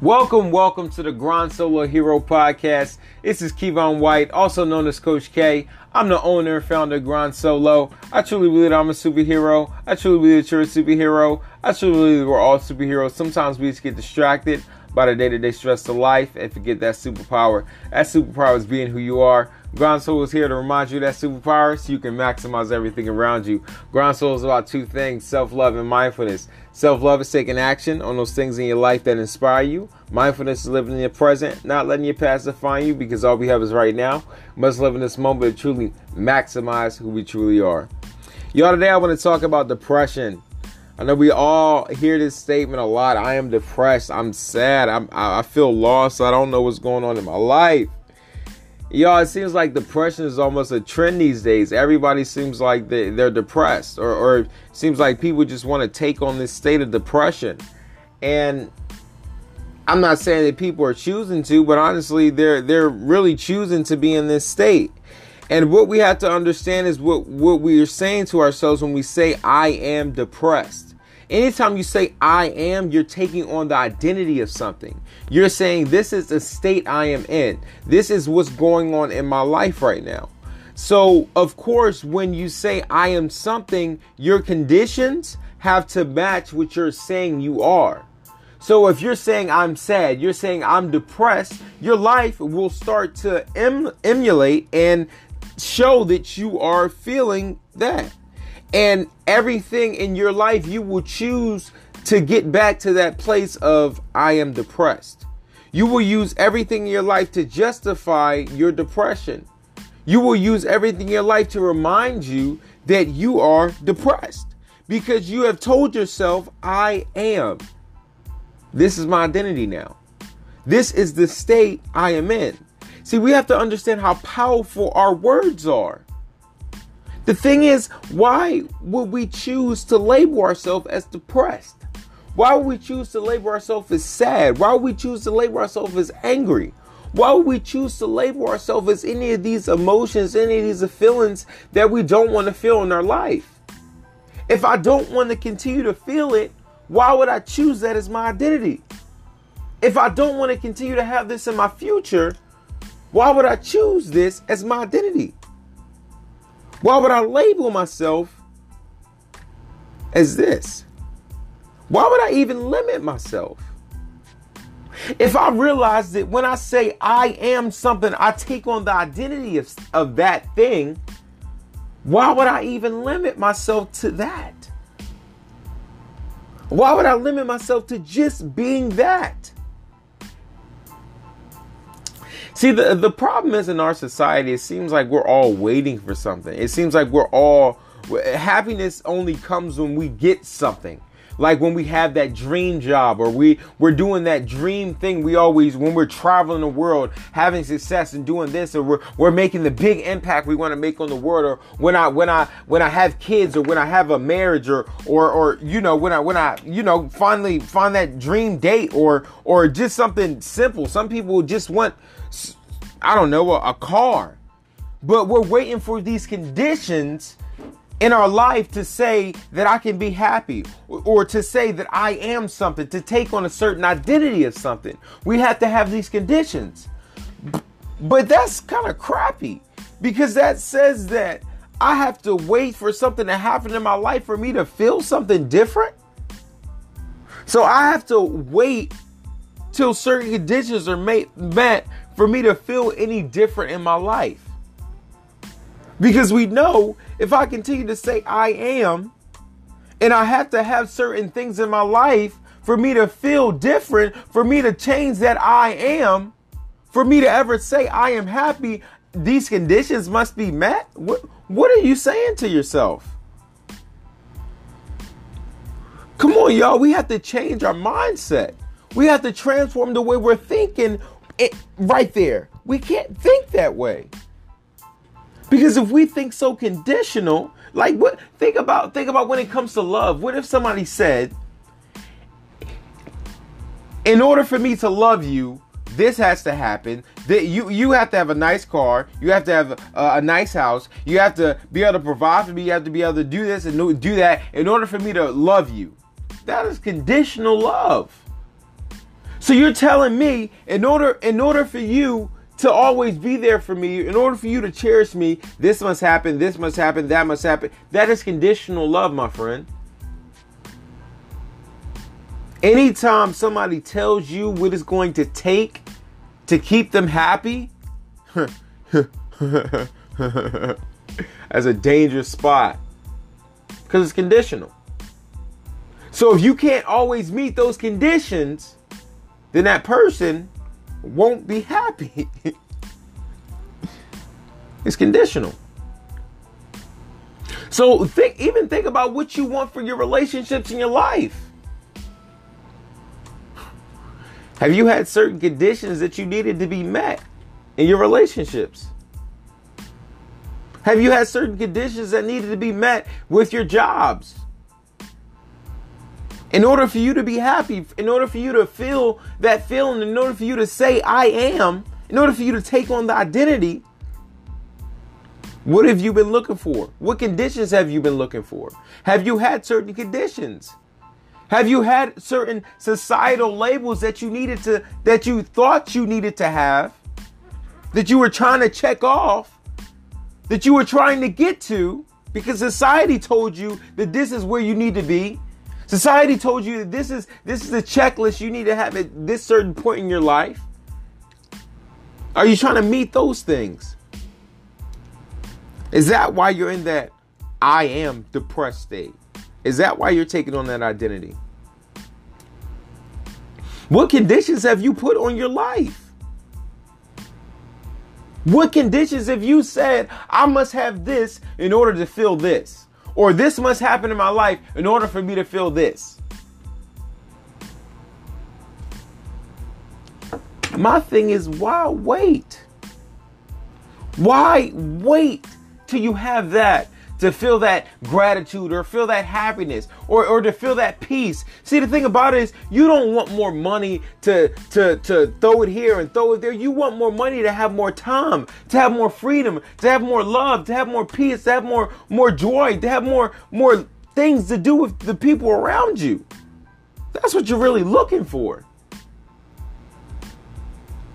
Welcome, welcome to the Grind Solo Hero Podcast. This is Kevon White, also known as Coach K. I'm the owner and founder of Grind Solo. I truly believe I'm a superhero. I truly believe that you're a superhero. I truly believe we're all superheroes. Sometimes we just get distracted by the day-to-day stress of life and forget that superpower. That superpower is being who you are. Grind Solo is here to remind you that superpowers, you can maximize everything around you. Grind Solo is about two things self-love and mindfulness. Self-love is taking action on those things in your life that inspire you. Mindfulness is living in the present, not letting your past define you because all we have is right now. Must live in this moment to truly maximize who we truly are. Y'all, today I want to talk about depression. I know we all hear this statement a lot. I am depressed. I'm sad. I'm, I feel lost. I don't know what's going on in my life. Y'all, it seems like depression is almost a trend these days. Everybody seems like they, they're depressed, or, or it seems like people just want to take on this state of depression. And I'm not saying that people are choosing to, but honestly, they're they're really choosing to be in this state. And what we have to understand is what, what we are saying to ourselves when we say, I am depressed. Anytime you say I am, you're taking on the identity of something. You're saying this is the state I am in. This is what's going on in my life right now. So, of course, when you say I am something, your conditions have to match what you're saying you are. So, if you're saying I'm sad, you're saying I'm depressed, your life will start to em- emulate and show that you are feeling that. And everything in your life, you will choose to get back to that place of, I am depressed. You will use everything in your life to justify your depression. You will use everything in your life to remind you that you are depressed because you have told yourself, I am. This is my identity now. This is the state I am in. See, we have to understand how powerful our words are. The thing is, why would we choose to label ourselves as depressed? Why would we choose to label ourselves as sad? Why would we choose to label ourselves as angry? Why would we choose to label ourselves as any of these emotions, any of these feelings that we don't want to feel in our life? If I don't want to continue to feel it, why would I choose that as my identity? If I don't want to continue to have this in my future, why would I choose this as my identity? Why would I label myself as this? Why would I even limit myself? If I realize that when I say I am something, I take on the identity of, of that thing, why would I even limit myself to that? Why would I limit myself to just being that? See, the, the problem is in our society, it seems like we're all waiting for something. It seems like we're all, happiness only comes when we get something. Like when we have that dream job or we, we're doing that dream thing we always, when we're traveling the world, having success and doing this, or we're, we're making the big impact we want to make on the world, or when I, when I, when I have kids or when I have a marriage or, or, or, you know, when I, when I, you know, finally find that dream date or, or just something simple. Some people just want, I don't know, a, a car. But we're waiting for these conditions in our life to say that I can be happy or to say that I am something, to take on a certain identity of something. We have to have these conditions. But that's kind of crappy because that says that I have to wait for something to happen in my life for me to feel something different. So I have to wait till certain conditions are made, met for me to feel any different in my life. Because we know if I continue to say I am, and I have to have certain things in my life for me to feel different, for me to change that I am, for me to ever say I am happy, these conditions must be met. What, what are you saying to yourself? Come on, y'all. We have to change our mindset. We have to transform the way we're thinking it, right there. We can't think that way. Because if we think so conditional, like what think about think about when it comes to love. What if somebody said, in order for me to love you, this has to happen. That you you have to have a nice car, you have to have a, a, nice house, you have to be able to provide for me, you have to be able to do this and do that in order for me to love you. That is conditional love. So you're telling me in order in order for you to always be there for me, in order for you to cherish me, this must happen, this must happen, that must happen. That is conditional love, my friend. Anytime somebody tells you what it's going to take to keep them happy, as a dangerous spot because it's conditional. So if you can't always meet those conditions, then that person won't be happy. it's conditional. So think even think about what you want for your relationships in your life. Have you had certain conditions that you needed to be met in your relationships? Have you had certain conditions that needed to be met with your jobs? In order for you to be happy, in order for you to feel that feeling, in order for you to say, I am, in order for you to take on the identity, what have you been looking for? What conditions have you been looking for? Have you had certain conditions? Have you had certain societal labels that you needed to, that you thought you needed to have, that you were trying to check off? that you were trying to get to because society told you that this is where you need to be. Society told you that this is this is the checklist you need to have at this certain point in your life. Are you trying to meet those things? Is that why you're in that I am depressed state? Is that why you're taking on that identity? What conditions have you put on your life? What conditions have you said, I must have this in order to feel this? Or this must happen in my life in order for me to feel this? My thing is, why wait? Why wait till you have that to feel that gratitude or feel that happiness or, or to feel that peace. See, the thing about it is you don't want more money to, to, to throw it here and throw it there. You want more money to have more time, to have more freedom, to have more love, to have more peace, to have more, more joy, to have more, more things to do with the people around you. That's what you're really looking for.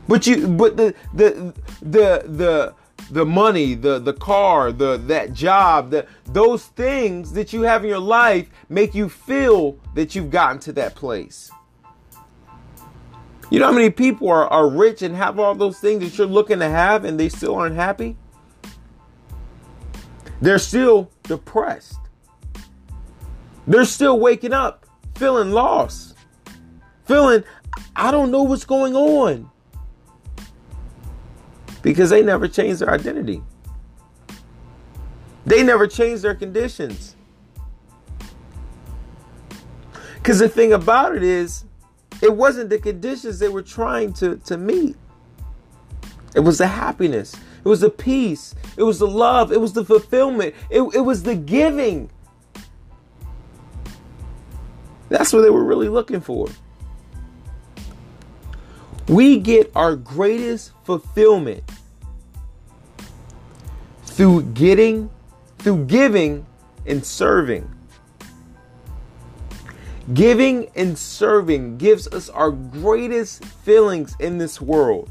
But you, but the, the, the, the, the money, the the car, the that job, the those things that you have in your life make you feel that you've gotten to that place. You know how many people are, are rich and have all those things that you're looking to have and they still aren't happy? They're still depressed. They're still waking up feeling lost. Feeling I don't know what's going on because they never changed their identity. They never changed their conditions. Because the thing about it is, it wasn't the conditions they were trying to, to meet. It was the happiness. It was the peace. It was the love. It was the fulfillment. It, it was the giving. That's what they were really looking for. We get our greatest fulfillment through getting, through giving and serving. Giving and serving gives us our greatest feelings in this world.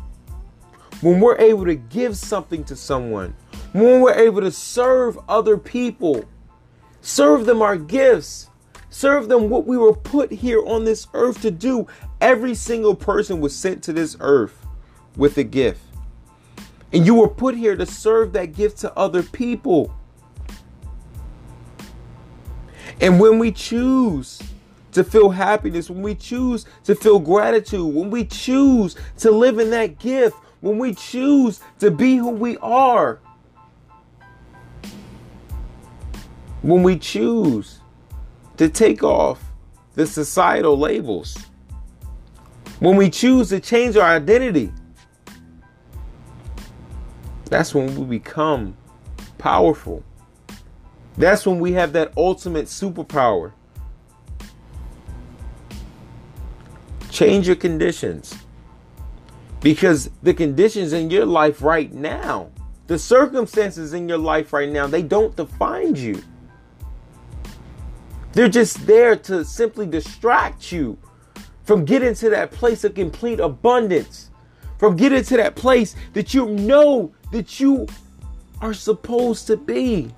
When we're able to give something to someone, when we're able to serve other people, serve them our gifts, serve them what we were put here on this earth to do. Every single person was sent to this earth with a gift. And you were put here to serve that gift to other people. And when we choose to feel happiness, when we choose to feel gratitude, when we choose to live in that gift, when we choose to be who we are, when we choose to take off the societal labels, when we choose to change our identity, that's when we become powerful. That's when we have that ultimate superpower. Change your conditions. Because the conditions in your life right now, the circumstances in your life right now, they don't define you. They're just there to simply distract you from getting to that place of complete abundance, from getting to that place that you know that you are supposed to be.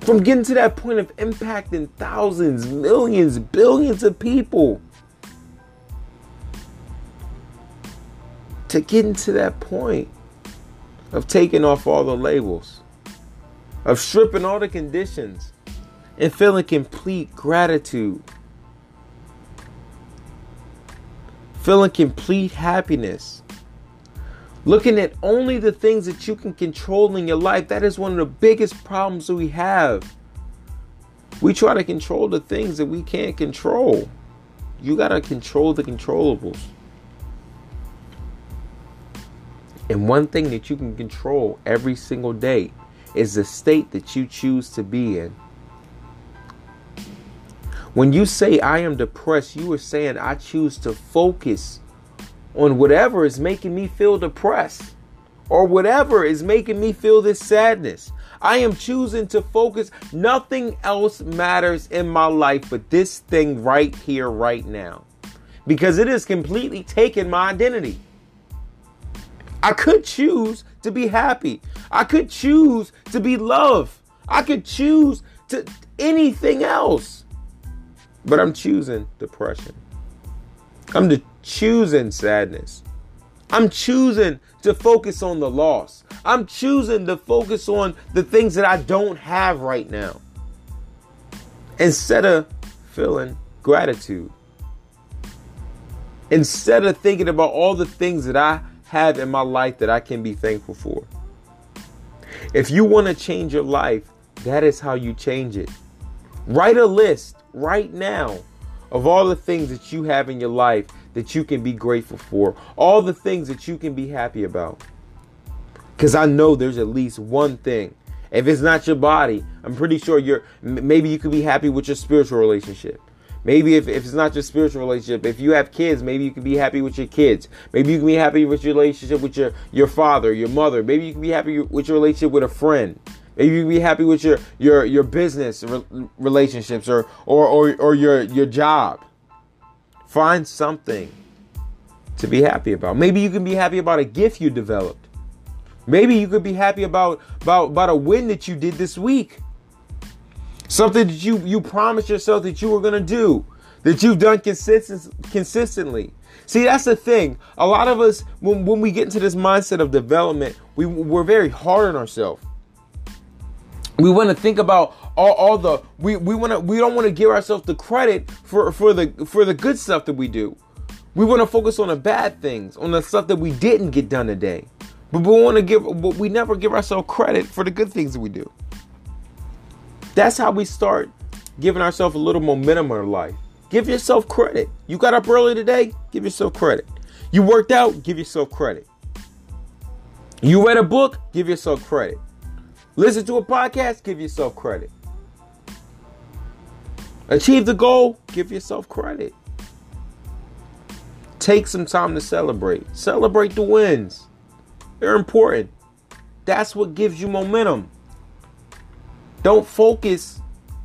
From getting to that point of impacting thousands, millions, billions of people. To getting to that point of taking off all the labels, of stripping all the conditions, and feeling complete gratitude. Feeling complete happiness. Looking at only the things that you can control in your life. That is one of the biggest problems we have. We try to control the things that we can't control. You got to control the controllables. And one thing that you can control every single day is the state that you choose to be in. When you say I am depressed, you are saying I choose to focus on whatever is making me feel depressed or whatever is making me feel this sadness. I am choosing to focus. Nothing else matters in my life but this thing right here, right now. Because it has completely taken my identity. I could choose to be happy. I could choose to be loved. I could choose to anything else. But I'm choosing depression. I'm the choosing sadness. I'm choosing to focus on the loss. I'm choosing to focus on the things that I don't have right now. Instead of feeling gratitude. Instead of thinking about all the things that I have in my life that I can be thankful for. If you want to change your life, that is how you change it. Write a list right now of all the things that you have in your life that you can be grateful for, all the things that you can be happy about. Because I know there's at least one thing. If it's not your body, I'm pretty sure you're maybe you could be happy with your spiritual relationship. Maybe if, if it's not your spiritual relationship, if you have kids, maybe you can be happy with your kids. Maybe you can be happy with your relationship with your, your father, your mother. Maybe you can be happy with your relationship with a friend. Maybe you be happy with your your your business re- relationships or, or or or your your job. Find something to be happy about. Maybe you can be happy about a gift you developed. Maybe you could be happy about about about a win that you did this week. Something that you you promised yourself that you were to do, that you've done consistent, consistently. See, that's the thing. A lot of us, when, when we get into this mindset of development, we, we're very hard on ourselves we want to think about all, all the we, we want to we don't want to give ourselves the credit for for the for the good stuff that we do. We want to focus on the bad things on the stuff that we didn't get done today. But we want to give but we never give ourselves credit for the good things that we do. That's how we start giving ourselves a little momentum in our life. Give yourself credit. You got up early today give yourself credit. You worked out give yourself credit. You read a book give yourself credit Listen to a podcast, give yourself credit. Achieve the goal, give yourself credit. Take some time to celebrate. Celebrate the wins. They're important. That's what gives you momentum. Don't focus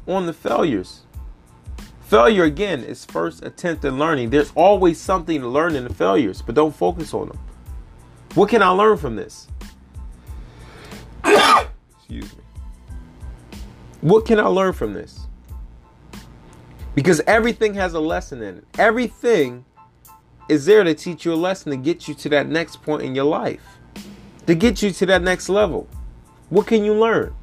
on the failures. Failure, again, is first attempt at learning. There's always something to learn in the failures, but don't focus on them. What can I learn from this? Excuse me. What can I learn from this? Because everything has a lesson in it. Everything is there to teach you a lesson to get you to that next point in your life, to get you to that next level. What can you learn?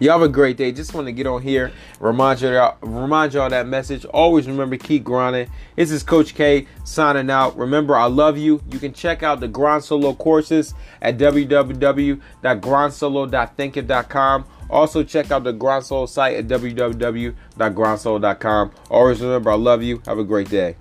Y'all have a great day. Just want to get on here, remind y'all, remind y'all that message. Always remember, keep grinding. This is Coach K signing out. Remember, I love you. You can check out the Grind Solo courses at www.grindsolo.thinkific.com. Also, check out the Grind Solo site at www.grindsolo.com. Always remember, I love you. Have a great day.